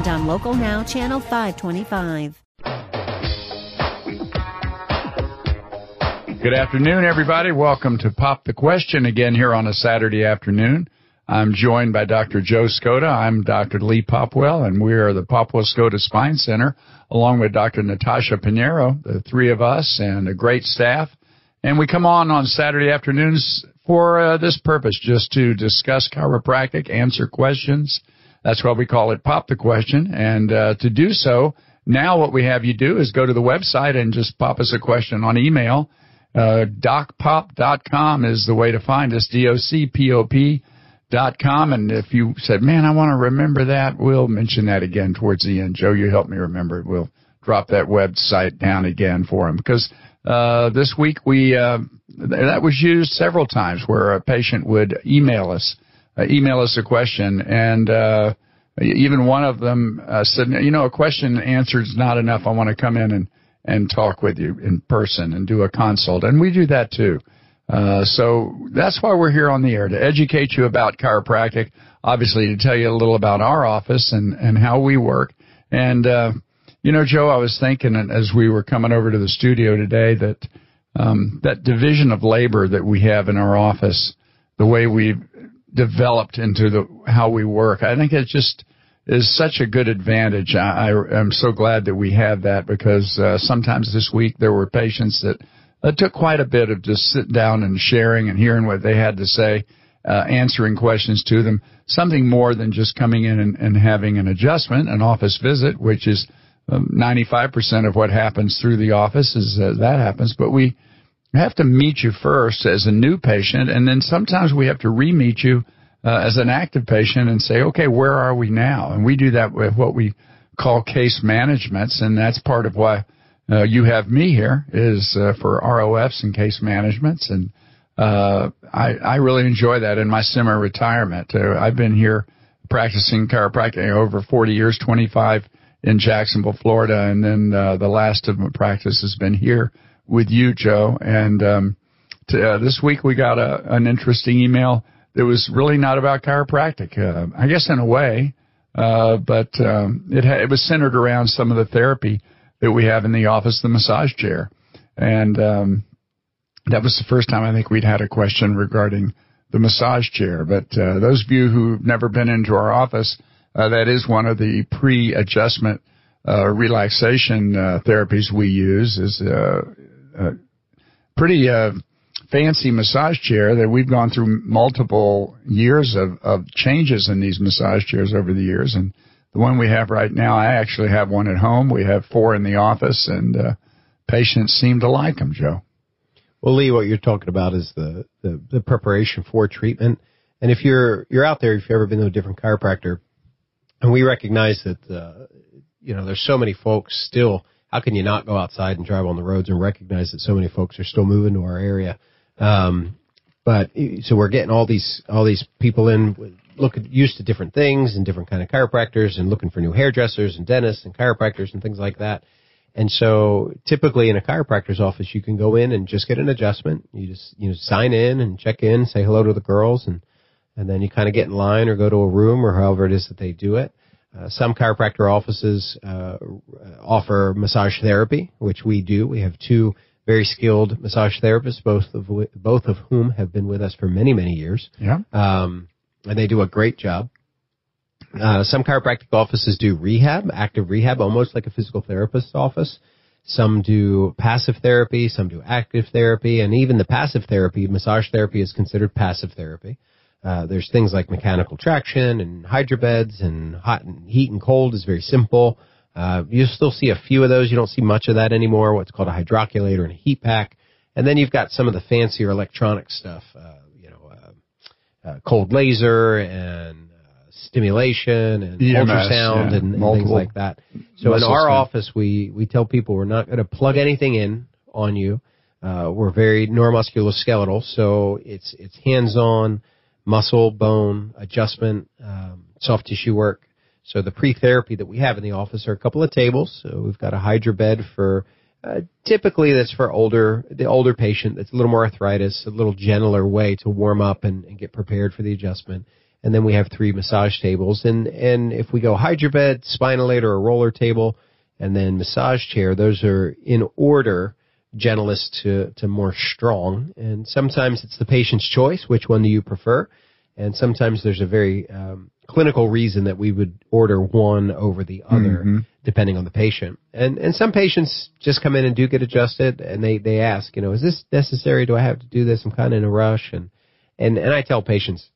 and on Local Now, Channel 525. Good afternoon, everybody. Welcome to Pop the Question again here on a Saturday afternoon. I'm joined by Dr. Joe Skoda. I'm Dr. Lee Popwell, and we are the Popwell Skoda Spine Center, along with Dr. Natasha Pinheiro, the three of us, and a great staff. And we come on on Saturday afternoons for uh, this purpose, just to discuss chiropractic, answer questions. That's why we call it Pop the Question. And uh, to do so, now what we have you do is go to the website and just pop us a question on email uh, docpop.com is the way to find us, D-O-C-P-O-P dot com. And if you said, man, I want to remember that, we'll mention that again towards the end. Joe, you help me remember it. We'll drop that website down again for him because, uh, this week we, uh, that was used several times where a patient would email us, uh, email us a question and, uh, even one of them uh, said, you know, a question answered is not enough. I want to come in and and talk with you in person and do a consult. And we do that too. Uh, so that's why we're here on the air to educate you about chiropractic, obviously to tell you a little about our office and, and how we work. And, uh, you know, Joe, I was thinking as we were coming over to the studio today that, um, that division of labor that we have in our office, the way we've developed into the, how we work, I think it just, is such a good advantage. I, I am so glad that we have that because uh, sometimes this week there were patients that took quite a bit of just sitting down and sharing and hearing what they had to say, uh, answering questions to them. Something more than just coming in and, and having an adjustment, an office visit, which is um, 95% of what happens through the office is uh, that happens. But we have to meet you first as a new patient, and then sometimes we have to re-meet you uh, as an active patient and say, okay, where are we now? And we do that with what we call case managements, and that's part of why uh, you have me here is uh, for ROFs and case managements, and uh, I, I really enjoy that in my semi-retirement. Uh, I've been here practicing chiropractic over 40 years, 25 in Jacksonville, Florida, and then uh, the last of my practice has been here with you, Joe. And um, to, uh, this week we got a, an interesting email that was really not about chiropractic. Uh, I guess in a way, uh, but um, it, ha- it was centered around some of the therapy that we have in the office, the massage chair, and um, that was the first time I think we'd had a question regarding the massage chair. But uh, those of you who've never been into our office, uh, that is one of the pre-adjustment uh, relaxation uh, therapies we use. is uh, pretty uh, fancy massage chair that we've gone through multiple years of, of changes in these massage chairs over the years. And the one we have right now, I actually have one at home. We have four in the office, and uh, patients seem to like them, Joe. Well, Lee, what you're talking about is the, the, the preparation for treatment. And if you're you're out there, if you've ever been to a different chiropractor, and we recognize that uh, you know there's so many folks still. How can you not go outside and drive on the roads and recognize that so many folks are still moving to our area? Um, but so we're getting all these all these people in looking used to different things and different kind of chiropractors and looking for new hairdressers and dentists and chiropractors and things like that. And so typically in a chiropractor's office, you can go in and just get an adjustment. You just, you know, sign in and check in, say hello to the girls and, and then you kind of get in line or go to a room or however it is that they do it. Uh, some chiropractor offices, uh, offer massage therapy, which we do. We have two very skilled massage therapists, both of both of whom have been with us for many many years. Yeah. Um, and they do a great job. Uh, some chiropractic offices do rehab, active rehab, almost like a physical therapist's office. Some do passive therapy, some do active therapy, and even the passive therapy, massage therapy is considered passive therapy. Uh, there's things like mechanical traction and hydrobeds and hot and heat and cold is very simple. Uh, you still see a few of those. You don't see much of that anymore. What's called a hydrocollator and a heat pack. And then you've got some of the fancier electronic stuff, uh, you know, uh, uh, cold laser and uh, stimulation and EMS, ultrasound yeah, and, and things like that. So in our scan. office, we we tell people we're not going to plug anything in on you. Uh, we're very neuromusculoskeletal, so it's it's hands-on, muscle, bone adjustment, um, soft tissue work. So the pre-therapy that we have in the office are a couple of tables. So we've got a hydro bed for uh, typically that's for older the older patient that's a little more arthritis, a little gentler way to warm up and, and get prepared for the adjustment. And then we have three massage tables, and and if we go hydro bed, spinalator, or roller table, and then massage chair, those are in order gentlest to, to more strong. And sometimes it's the patient's choice. Which one do you prefer? And sometimes there's a very um, clinical reason that we would order one over the other, Mm-hmm. depending on the patient. And and some patients just come in and do get adjusted, and they they ask, you know, is this necessary? Do I have to do this? I'm kind of in a rush, and and and I tell patients,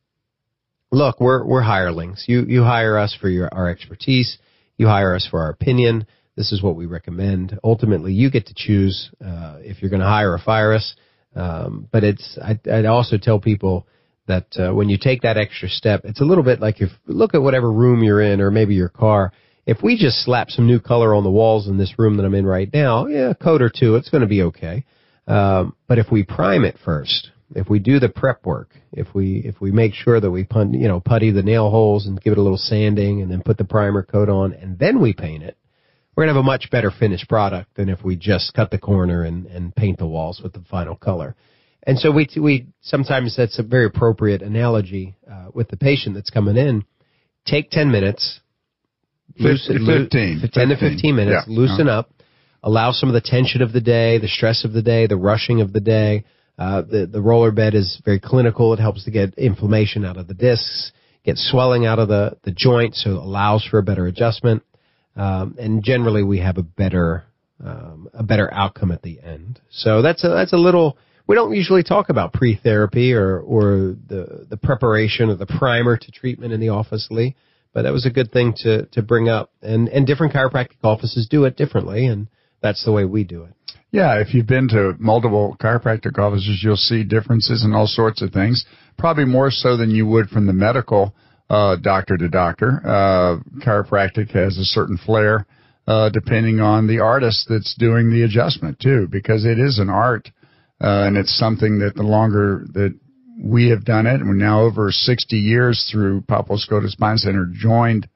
look, we're we're hirelings. You you hire us for your our expertise. You hire us for our opinion. This is what we recommend. Ultimately, you get to choose uh, if you're going to hire or fire us. Um, but it's I, I also tell people that uh, when you take that extra step, it's a little bit like if look at whatever room you're in or maybe your car. If we just slap some new color on the walls in this room that I'm in right now, yeah, a coat or two, it's going to be okay. Um, but if we prime it first, if we do the prep work, if we if we make sure that we pun, you know putty the nail holes and give it a little sanding and then put the primer coat on and then we paint it, we're gonna have a much better finished product than if we just cut the corner and, and paint the walls with the final color. And so we we sometimes that's a very appropriate analogy uh, with the patient that's coming in. Take ten minutes, Fif- loo- 15, 10 to 15, 15 minutes, yeah. loosen up, allow some of the tension of the day, the stress of the day, the rushing of the day. Uh, the, the roller bed is very clinical. It helps to get inflammation out of the discs, get swelling out of the, the joint, so it allows for a better adjustment. Um, and generally we have a better, um, a better outcome at the end. So that's a, that's a little, we don't usually talk about pre-therapy or, or the, the preparation or the primer to treatment in the office, Lee but that was a good thing to to bring up. And and different chiropractic offices do it differently, and that's the way we do it. Yeah, if you've been to multiple chiropractic offices, you'll see differences in all sorts of things. Probably more so than you would from the medical uh, doctor to doctor. Uh, chiropractic has a certain flair, uh, depending on the artist that's doing the adjustment too, because it is an art, uh, and it's something that the longer that we have done it, and we're now over 60 years through Popwell Skoda Spine Center, joined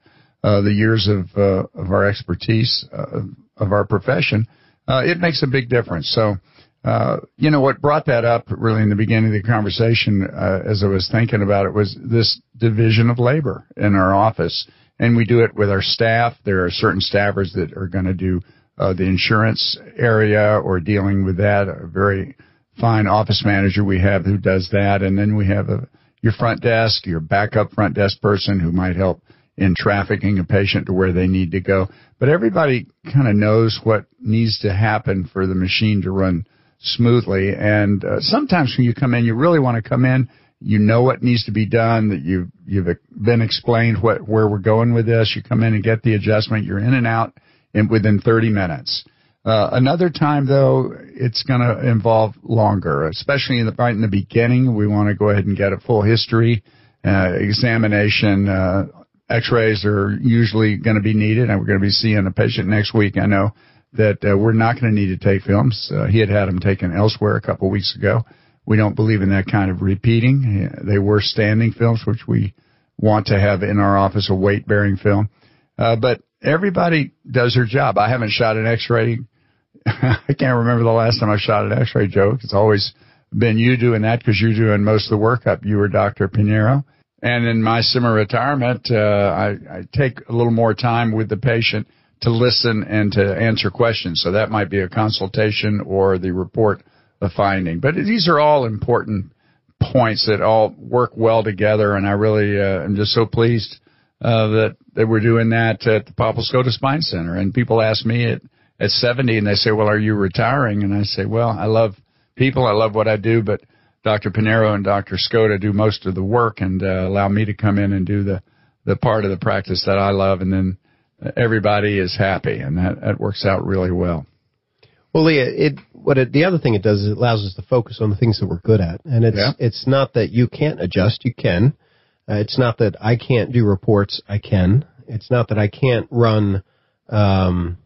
uh, the years of uh, of our expertise of our profession, it makes a big difference. So, uh, you know, what brought that up really in the beginning of the conversation, uh, as I was thinking about it, was this division of labor in our office, and we do it with our staff. There are certain staffers that are going to do uh, the insurance area or dealing with that. A very fine office manager we have who does that, and then we have a, your front desk, your backup front desk person who might help in trafficking a patient to where they need to go. But everybody kind of knows what needs to happen for the machine to run smoothly. And uh, sometimes when you come in, you really want to come in. You know what needs to be done. That you've you've been explained what where we're going with this. You come in and get the adjustment. You're in and out in within 30 minutes. Uh, another time, though, it's going to involve longer, especially in the, right in the beginning. We want to go ahead and get a full history uh, examination. Uh, X-rays are usually going to be needed, and we're going to be seeing a patient next week. I know that uh, we're not going to need to take films. Uh, he had had them taken elsewhere a couple weeks ago. We don't believe in that kind of repeating. They were standing films, which we want to have in our office, a weight-bearing film. Uh, but everybody does their job. I haven't shot an X-ray. I can't remember the last time I shot an X-ray, Joe. It's always been you doing that because you're doing most of the workup. You were Dr. Pinheiro. And in my semi-retirement, uh, I, I take a little more time with the patient to listen and to answer questions. So that might be a consultation or the report of finding. But these are all important points that all work well together. And I really uh, am just so pleased uh, that that we're doing that at the Popwell Skoda Spine Center. And people ask me at at 70, and they say, "Well, are you retiring?" And I say, "Well, I love people. I love what I do, but." Dr. Pinheiro and Dr. Skoda do most of the work and uh, allow me to come in and do the, the part of the practice that I love, and then everybody is happy, and that, that works out really well. Well, Leah, it what it, the other thing it does is it allows us to focus on the things that we're good at, and it's Yeah. it's not that you can't adjust, you can, Uh, it's not that I can't do reports. I can. It's not that I can't run um,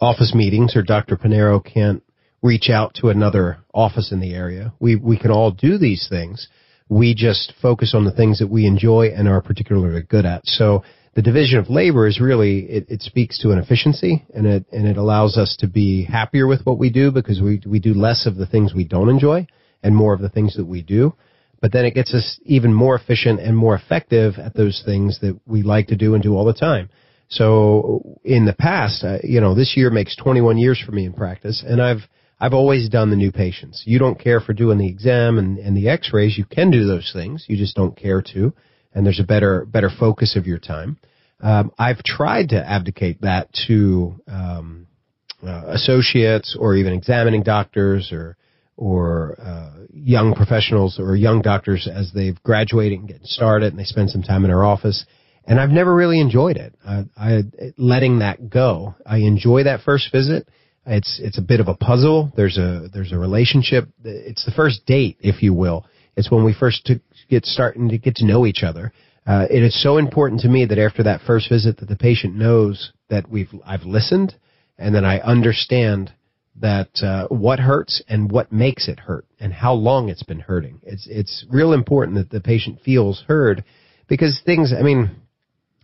office meetings or Dr. Pinheiro can't reach out to another office in the area. We we can all do these things. We just focus on the things that we enjoy and are particularly good at. So the division of labor is really it, it speaks to an efficiency and it and it allows us to be happier with what we do because we we do less of the things we don't enjoy and more of the things that we do. But then it gets us even more efficient and more effective at those things that we like to do and do all the time. So in the past, uh, you know, this year makes 21 years for me in practice, and I've I've always done the new patients. You don't care for doing the exam and, and the X-rays. You can do those things. You just don't care to, and there's a better better focus of your time. Um, I've tried to abdicate that to um, uh, associates or even examining doctors or or uh, young professionals or young doctors as they've graduated and getting started and they spend some time in our office. And I've never really enjoyed it. I, I letting that go. I enjoy that first visit. It's it's a bit of a puzzle. There's a there's a relationship. It's the first date, if you will. It's when we first to get starting to get to know each other. Uh, it is so important to me that after that first visit, that the patient knows that we've I've listened and that I understand that uh, what hurts and what makes it hurt and how long it's been hurting. It's it's real important that the patient feels heard because things. I mean,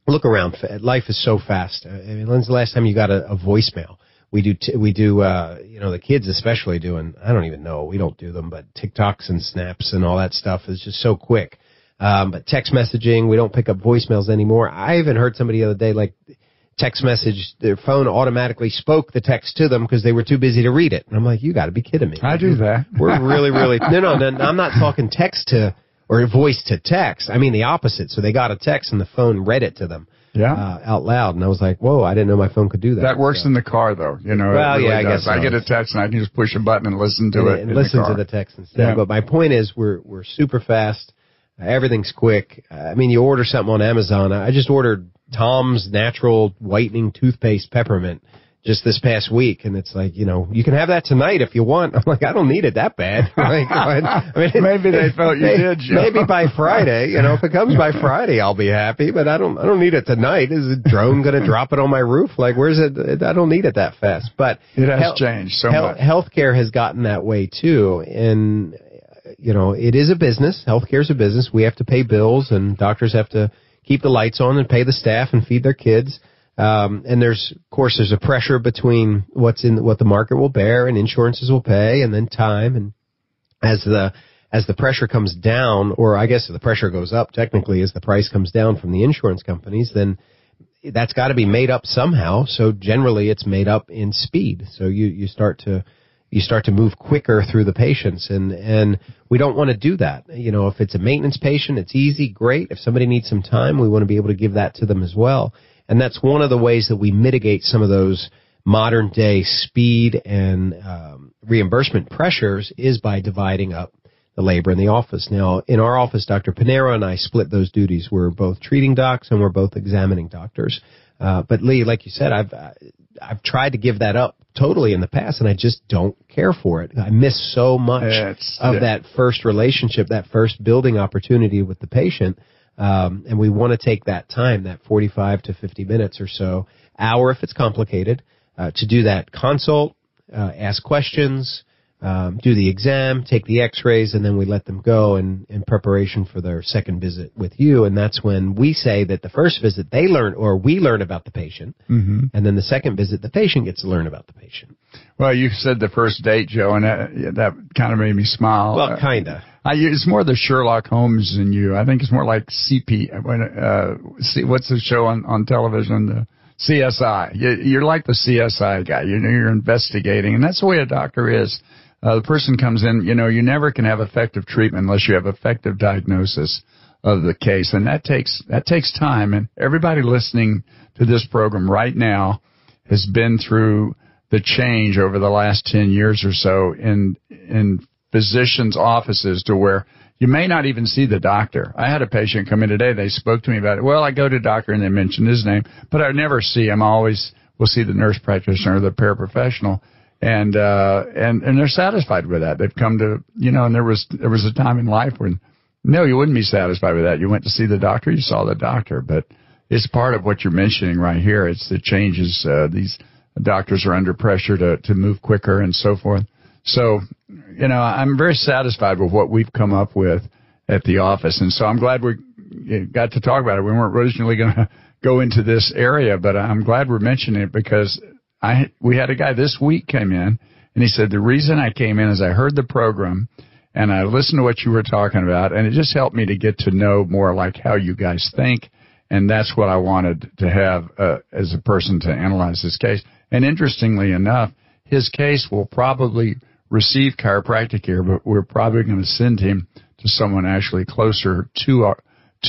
look around. Life is so fast. I mean, when's the last time you got a, a voicemail? We do. T- we do. Uh, you know, the kids especially doing. I don't even know. We don't do them, but TikToks and snaps and all that stuff is just so quick. Um, but text messaging, we don't pick up voicemails anymore. I even heard somebody the other day like text message, their phone automatically spoke the text to them because they were too busy to read it. And I'm like, you got to be kidding me. I do that. We're really, really no, no, no. I'm not talking text to or voice to text. I mean the opposite. So they got a text and the phone read it to them. Yeah. Uh, out loud, and I was like, "Whoa! I didn't know my phone could do that." That works so. in the car, though. You know. Well, really yeah, I does. guess so. I get a text and I can just push a button and listen to and, it. And listen the to the text instead. Yeah. But my point is, we're we're super fast. Everything's quick. I mean, you order something on Amazon. I just ordered Tom's natural whitening toothpaste peppermint just this past week, and it's like, you know, you can have that tonight if you want. I'm like, I don't need it that bad. like, I mean, maybe they felt you maybe, did. Joe. Maybe by Friday, you know, if it comes by Friday, I'll be happy. But I don't, I don't need it tonight. Is a drone going to drop it on my roof? Like, where's it? I don't need it that fast. But it has he- changed so he- much. Healthcare has gotten that way too, and you know, it is a business. Healthcare is a business. We have to pay bills, and doctors have to keep the lights on and pay the staff and feed their kids. Um, and there's, of course, there's a pressure between what's in what the market will bear and insurances will pay, and then time. And as the as the pressure comes down, or I guess the pressure goes up technically as the price comes down from the insurance companies, then that's got to be made up somehow. So generally, it's made up in speed. So you you start to you start to move quicker through the patients and and we don't want to do that you know if it's a maintenance patient it's easy great if somebody needs some time we want to be able to give that to them as well and that's one of the ways that we mitigate some of those modern day speed and um, reimbursement pressures is by dividing up the labor in the office. Now, in our office, Dr. Pinheiro and I split those duties. We're both treating docs and we're both examining doctors. Uh, but Lee, like you said, I've I've tried to give that up totally in the past, and I just don't care for it. I miss so much of yeah. that first relationship, that first building opportunity with the patient. Um, and we want to take that time, that 45 to 50 minutes or so, hour if it's complicated, uh, to do that. Consult, uh, ask questions, um, do the exam, take the x-rays, and then we let them go in, in preparation for their second visit with you. And that's when we say that the first visit they learn, or we learn about the patient, mm-hmm. and then the second visit the patient gets to learn about the patient. Well, you said the first date, Joe, and that, that kind of made me smile. Well, kinda. I, it's more the Sherlock Holmes in you. I think it's more like CP. Uh, what's the show on, on television? The CSI. You, are like the CSI guy. You know, you're investigating, and that's the way a doctor is. Uh, the person comes in. You know, you never can have effective treatment unless you have effective diagnosis of the case, and that takes that takes time. And everybody listening to this program right now has been through the change over the last 10 years or so in in physicians' offices to where you may not even see the doctor. I had a patient come in today. They spoke to me about it. Well, I go to doctor and they mention his name, but I never see him. I always will see the nurse practitioner or the paraprofessional. And, uh, and, and they're satisfied with that. They've come to, you know, and there was, there was a time in life when No, you wouldn't be satisfied with that. You went to see the doctor, you saw the doctor, but it's part of what you're mentioning right here. It's the changes. Uh, these doctors are under pressure to to move quicker and so forth. So, you know, I'm very satisfied with what we've come up with at the office, and so I'm glad we got to talk about it. We weren't originally going to go into this area, but I'm glad we're mentioning it because I we had a guy this week came in and he said the reason I came in is I heard the program and I listened to what you were talking about and it just helped me to get to know more like how you guys think and that's what I wanted to have uh, as a person to analyze this case. And interestingly enough, his case will probably receive chiropractic care, but we're probably going to send him to someone actually closer to our,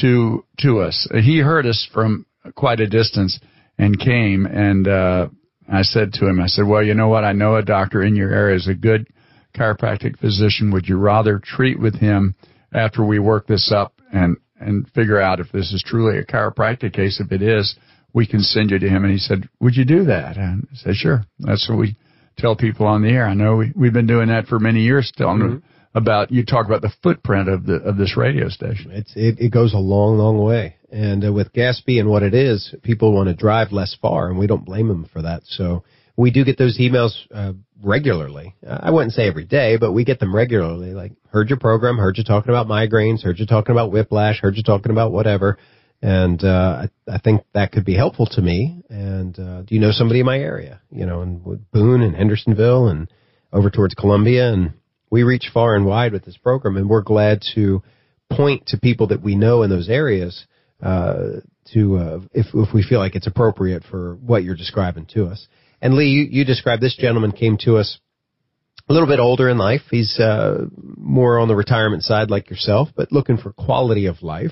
to to us. He heard us from quite a distance and came and uh, I said to him, I said, well, you know what? I know a doctor in your area is a good chiropractic physician. Would you rather treat with him after we work this up and and figure out if this is truly a chiropractic case? If it is, we can send you to him. And he said, would you do that? And I said, sure. That's what we tell people on the air. I know we, we've been doing that for many years, still. mm-hmm. about you talk about the footprint of the of this radio station. It's it, it goes a long, long way. And uh, with gas being what it is, people want to drive less far, and we don't blame them for that. So we do get those emails uh, regularly. I wouldn't say every day, but we get them regularly. Like, heard your program, heard you talking about migraines, heard you talking about whiplash, heard you talking about whatever. And uh, I, I think that could be helpful to me. And uh, do you know somebody in my area? You know, in Boone and Hendersonville and over towards Columbia, and we reach far and wide with this program, and we're glad to point to people that we know in those areas uh, to uh, if if we feel like it's appropriate for what you're describing to us. And Lee, you, you described this gentleman came to us a little bit older in life. He's uh, more on the retirement side, like yourself, but looking for quality of life.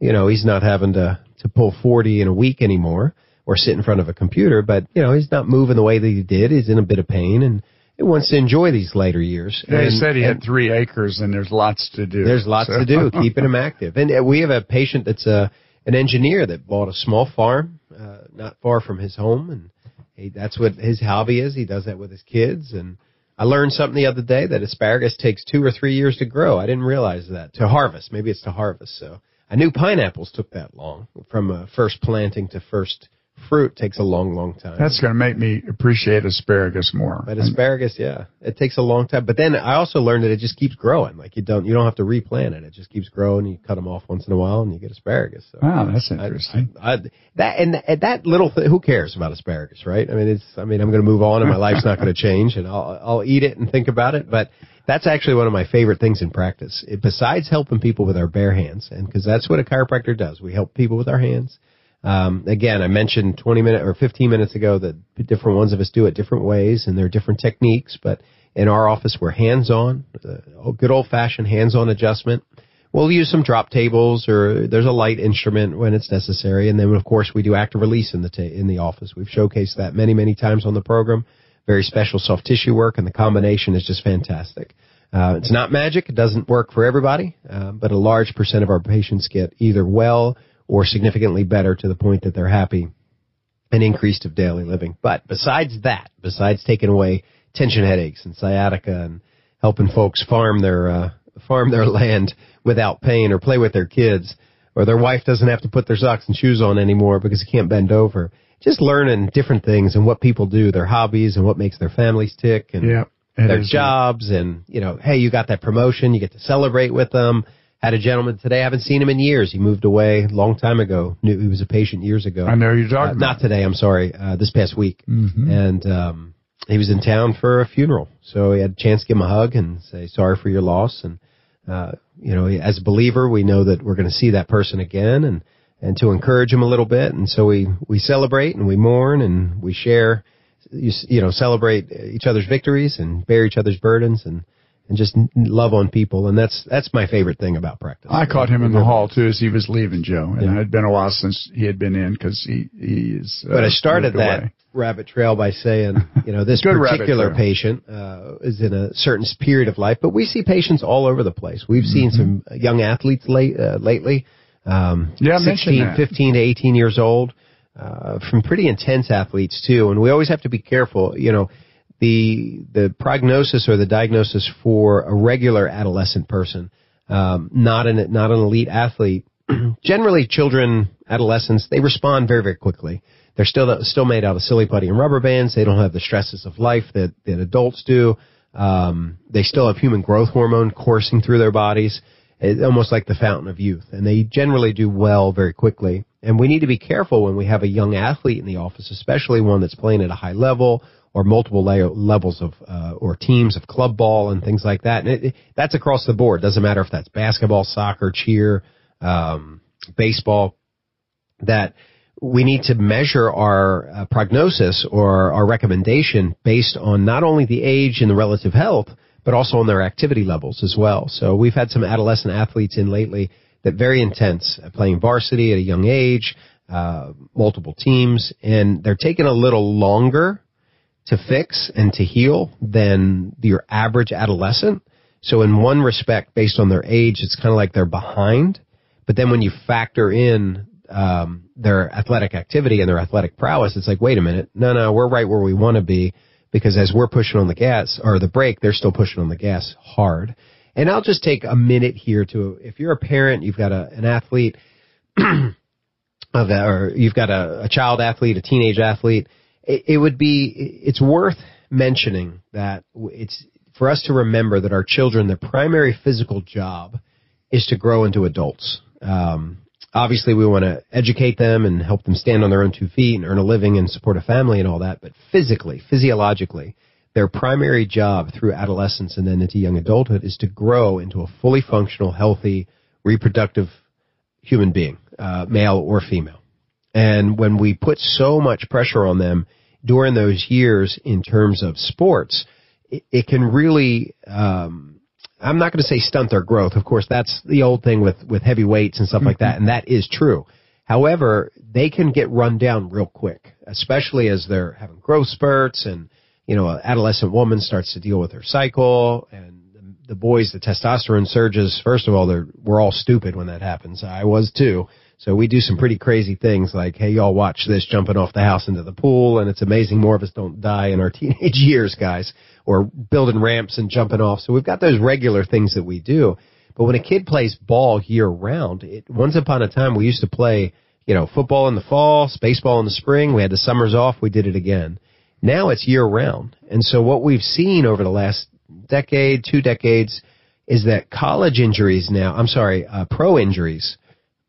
You know, he's not having to to pull 40 in a week anymore or sit in front of a computer, but you know, he's not moving the way that he did. He's in a bit of pain and he wants to enjoy these later years. Yeah, and, he said he had three acres and there's lots to do. There's lots so. to do, keeping him active. And uh, we have a patient that's a an engineer that bought a small farm uh, not far from his home, and he, that's what his hobby is. He does that with his kids, and I learned something the other day that asparagus takes two or three years to grow. I didn't realize that to harvest. Maybe it's to harvest. So I knew pineapples took that long from uh, first planting to first fruit takes a long, long time. That's going to make me appreciate asparagus more. But asparagus, yeah, it takes a long time. But then I also learned that it just keeps growing. Like you don't, you don't have to replant it. It just keeps growing. You cut them off once in a while, and you get asparagus. So wow, that's interesting. I, I, that and that little thing. Who cares about asparagus, right? I mean, it's. I mean, I'm going to move on, and my life's not going to change, and I'll I'll eat it and think about it, but. That's actually one of my favorite things in practice. It, besides helping people with our bare hands, and because that's what a chiropractor does, we help people with our hands um, again, I mentioned 20 minutes or 15 minutes ago that different ones of us do it different ways and there are different techniques, but in our office we're hands-on, uh, good old-fashioned hands-on adjustment. We'll use some drop tables or there's a light instrument when it's necessary. And then of course we do active release in the, ta- in the office. We've showcased that many, many times on the program. Very special soft tissue work and the combination is just fantastic. Uh, it's not magic. It doesn't work for everybody, uh, but a large percent of our patients get either well or significantly better to the point that they're happy and increased of daily living. But besides that, besides taking away tension headaches and sciatica and helping folks farm their uh, farm their land without pain or play with their kids or their wife doesn't have to put their socks and shoes on anymore because he can't bend over. Just learning different things and what people do, their hobbies and what makes their families tick and yep, their jobs and you know, hey, you got that promotion, you get to celebrate with them had a gentleman today. I haven't seen him in years. He moved away a long time ago. Knew he was a patient years ago. I know you're talking. Uh, not today. I'm sorry. Uh, this past week, mm-hmm. and um, he was in town for a funeral, so he had a chance to give him a hug and say sorry for your loss. And uh, you know, as a believer, we know that we're going to see that person again, and and to encourage him a little bit. And so we we celebrate and we mourn and we share. You, you know, celebrate each other's victories and bear each other's burdens and and just love on people, and that's that's my favorite thing about practice. I caught him in the hall too as he was leaving, Joe, and yeah. it had been a while since he had been in because he he is. Uh, but I started that away. rabbit trail by saying, you know, this particular patient uh, is in a certain period of life, but we see patients all over the place. We've seen mm-hmm. some young athletes late uh, lately, um, yeah, 16, 15 to 18 years old. Uh, from pretty intense athletes too, and we always have to be careful. You know, the the prognosis or the diagnosis for a regular adolescent person um, not an not an elite athlete, generally children, adolescents, they respond very very quickly. They're still still made out of silly putty and rubber bands. They don't have the stresses of life that that adults do. Um, they still have human growth hormone coursing through their bodies. It's almost like the fountain of youth, and they generally do well very quickly. And we need to be careful when we have a young athlete in the office, especially one that's playing at a high level or multiple la- levels of uh, or teams of club ball and things like that. And it, it, that's across the board. Doesn't matter if that's basketball, soccer, cheer, um, baseball. That we need to measure our uh, prognosis or our recommendation based on not only the age and the relative health, but also on their activity levels as well. So we've had some adolescent athletes in lately that very intense, playing varsity at a young age, uh, multiple teams, and they're taking a little longer to fix and to heal than your average adolescent. So in one respect, based on their age, it's kind of like they're behind. But then when you factor in um, their athletic activity and their athletic prowess, it's like, wait a minute, no, no, we're right where we want to be because as we're pushing on the gas or the brake, they're still pushing on the gas hard. And I'll just take a minute here to, if you're a parent, you've got a, an athlete, of or you've got a, a child athlete, a teenage athlete, it, it would be, it's worth mentioning that it's for us to remember that our children, their primary physical job is to grow into adults. Um, obviously, we want to educate them and help them stand on their own two feet and earn a living and support a family and all that. But physically, physiologically, their primary job through adolescence and then into young adulthood is to grow into a fully functional, healthy, reproductive human being, uh, male or female. And when we put so much pressure on them during those years in terms of sports, it, it can really, um, I'm not going to say stunt their growth. Of course, that's the old thing with, with heavy weights and stuff mm-hmm. like that, and that is true. However, they can get run down real quick, especially as they're having growth spurts and, you know, an adolescent woman starts to deal with her cycle and the boys, the testosterone surges. First of all, they're, we're all stupid when that happens. I was too. So we do some pretty crazy things like, hey, y'all watch this jumping off the house into the pool, and it's amazing more of us don't die in our teenage years, guys, or building ramps and jumping off. So we've got those regular things that we do. But when a kid plays ball year round, it, once upon a time we used to play, you know, football in the fall, baseball in the spring. We had the summers off. We did it again. Now it's year round. And so what we've seen over the last decade, two decades, is that college injuries now, I'm sorry, uh, pro injuries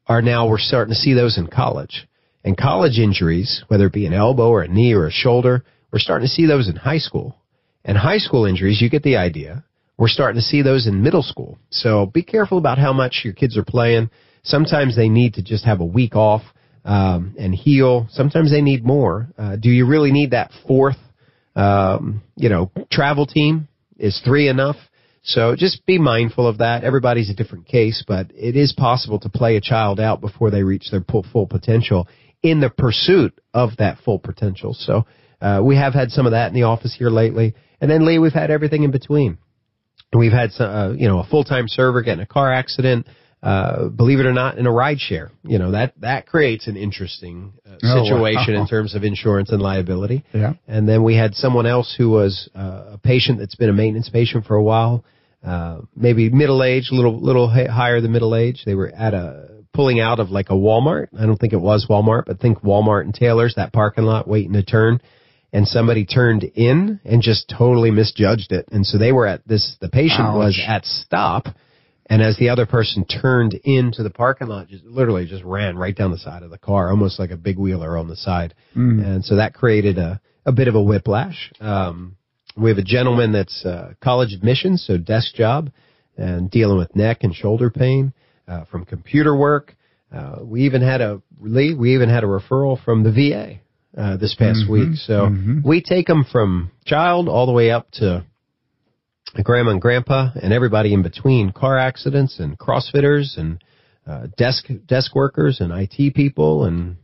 are now we're starting to see those in college. And college injuries, whether it be an elbow or a knee or a shoulder, we're starting to see those in high school. And high school injuries, you get the idea. We're starting to see those in middle school. So be careful about how much your kids are playing. Sometimes they need to just have a week off um, and heal. Sometimes they need more. Uh, do you really need that fourth, um, you know, travel team? Is three enough? So just be mindful of that. Everybody's a different case, but it is possible to play a child out before they reach their full potential in the pursuit of that full potential. So uh, we have had some of that in the office here lately, and then Lee, we've had everything in between. We've had some, uh, you know, a full-time server get in a car accident. Uh, believe it or not, in a ride share, you know that that creates an interesting uh, situation oh, wow. in terms of insurance and liability. Yeah. And then we had someone else who was uh, a patient that's been a maintenance patient for a while uh, maybe middle age, a little little higher than middle age. They were at a pulling out of like a Walmart. I don't think it was Walmart, but think Walmart and Taylor's that parking lot waiting to turn. And somebody turned in and just totally misjudged it. And so they were at this, the patient Ouch. was at stop. And as the other person turned into the parking lot, just literally just ran right down the side of the car, almost like a big wheeler on the side. Mm. And so that created a, a bit of a whiplash. Um, we have a gentleman that's uh, college admissions, so desk job, and dealing with neck and shoulder pain uh, from computer work. Uh, we even had a we even had a referral from the VA uh, this past mm-hmm, week. So mm-hmm. we take them from child all the way up to grandma and grandpa and everybody in between. Car accidents and CrossFitters and uh, desk desk workers and IT people and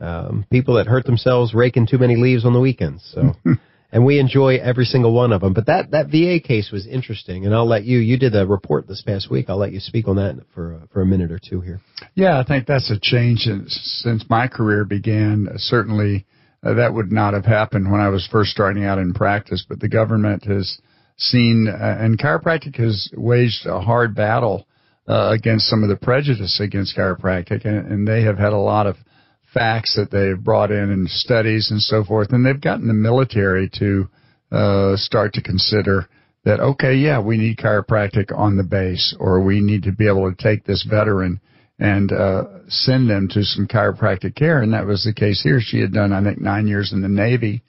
um, people that hurt themselves raking too many leaves on the weekends. So and we enjoy every single one of them. But that that VA case was interesting, and I'll let you. You did a report this past week. I'll let you speak on that for for a minute or two here. Yeah, I think that's a change since my career began. Certainly, uh, that would not have happened when I was first starting out in practice. But the government has seen, uh, and chiropractic has waged a hard battle uh, against some of the prejudice against chiropractic, and, and they have had a lot of facts that they've brought in and studies and so forth, and they've gotten the military to uh, start to consider that okay, yeah, we need chiropractic on the base, or we need to be able to take this veteran and uh, send them to some chiropractic care, and that was the case here. She had done, I think, nine years in the Navy,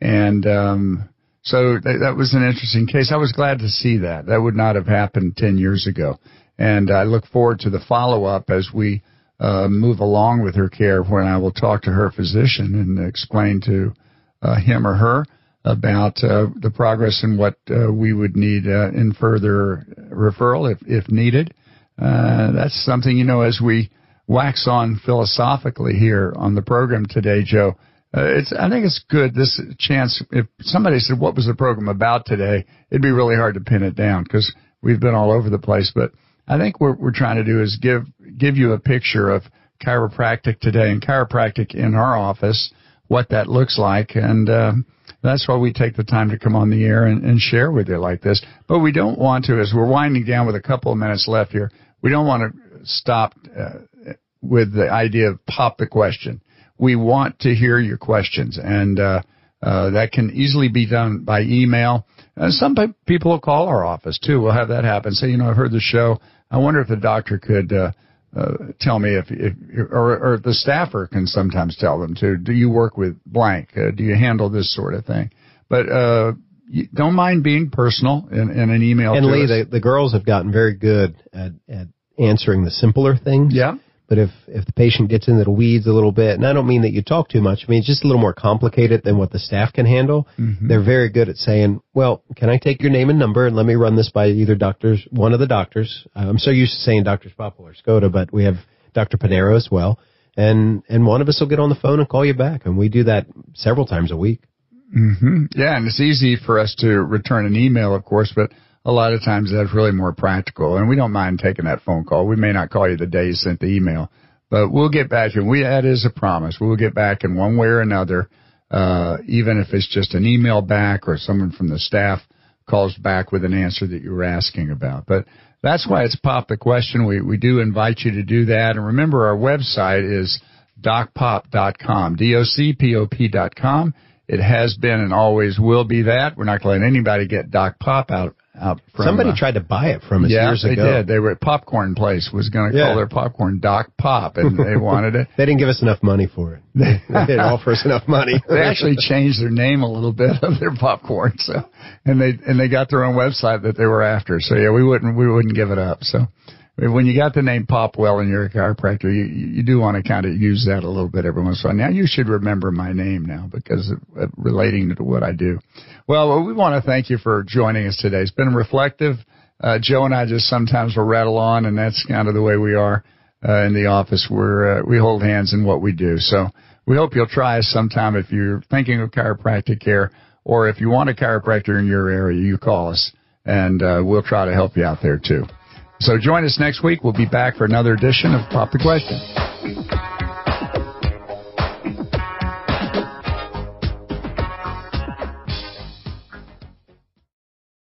and um, so th- that was an interesting case. I was glad to see that. That would not have happened ten years ago, and I look forward to the follow up as we uh, move along with her care when I will talk to her physician and explain to uh, him or her about uh, the progress and what uh, we would need uh, in further referral if, if needed. Uh, that's something, you know, as we wax on philosophically here on the program today, Joe. It's I think it's good this chance. If somebody said what was the program about today, it'd be really hard to pin it down because we've been all over the place. But I think what we're trying to do is give give you a picture of chiropractic today and chiropractic in our office, what that looks like, and uh, that's why we take the time to come on the air and, and share with you like this. But we don't want to, as we're winding down with a couple of minutes left here, we don't want to stop uh, with the idea of pop the question. We want to hear your questions, and uh, uh, that can easily be done by email. Uh, some people will call our office too. We'll have that happen. Say, you know, I've heard the show. I wonder if the doctor could uh, uh, tell me if, if or, or the staffer can sometimes tell them to. Do you work with blank? Uh, do you handle this sort of thing? But uh, you don't mind being personal in, in an email. And Lee, us. the, the girls have gotten very good at, at answering the simpler things. Yeah. But if, if the patient gets into the weeds a little bit, and I don't mean that you talk too much, I mean, it's just a little more complicated than what the staff can handle. Mm-hmm. They're very good at saying, well, can I take your name and number and let me run this by either doctors, one of the doctors. Uh, I'm so used to saying Drs. Popwell or Skoda, but we have Dr. Pinheiro as well. And, and one of us will get on the phone and call you back. And we do that several times a week. Mm-hmm. Yeah. And it's easy for us to return an email, of course, but a lot of times that's really more practical, and we don't mind taking that phone call. We may not call you the day you sent the email, but we'll get back you. We that is a promise. We'll get back in one way or another, uh, even if it's just an email back or someone from the staff calls back with an answer that you were asking about. But that's why it's pop the question. We we do invite you to do that, and remember our website is docpop.com, d o c p o p.com. It has been and always will be that. We're not going to let anybody get Doc Pop out out from. Somebody uh, tried to buy it from us yeah, years ago. they did. They were at Popcorn Place was going to yeah. call their popcorn Doc Pop, and they wanted it. they didn't give us enough money for it. They, they didn't offer us enough money. they actually changed their name a little bit of their popcorn, so and they and they got their own website that they were after. So yeah, we wouldn't we wouldn't give it up. So when you got the name Popwell and you're a chiropractor, you you do want to kind of use that a little bit every once in a while. Now you should remember my name now because of, relating to what I do. Well, we want to thank you for joining us today. It's been reflective. Uh, Joe and I just sometimes will rattle on, and that's kind of the way we are uh, in the office. We're uh, we hold hands in what we do. So we hope you'll try us sometime if you're thinking of chiropractic care, or if you want a chiropractor in your area, you call us, and uh, we'll try to help you out there too. So join us next week. We'll be back for another edition of Pop the Question.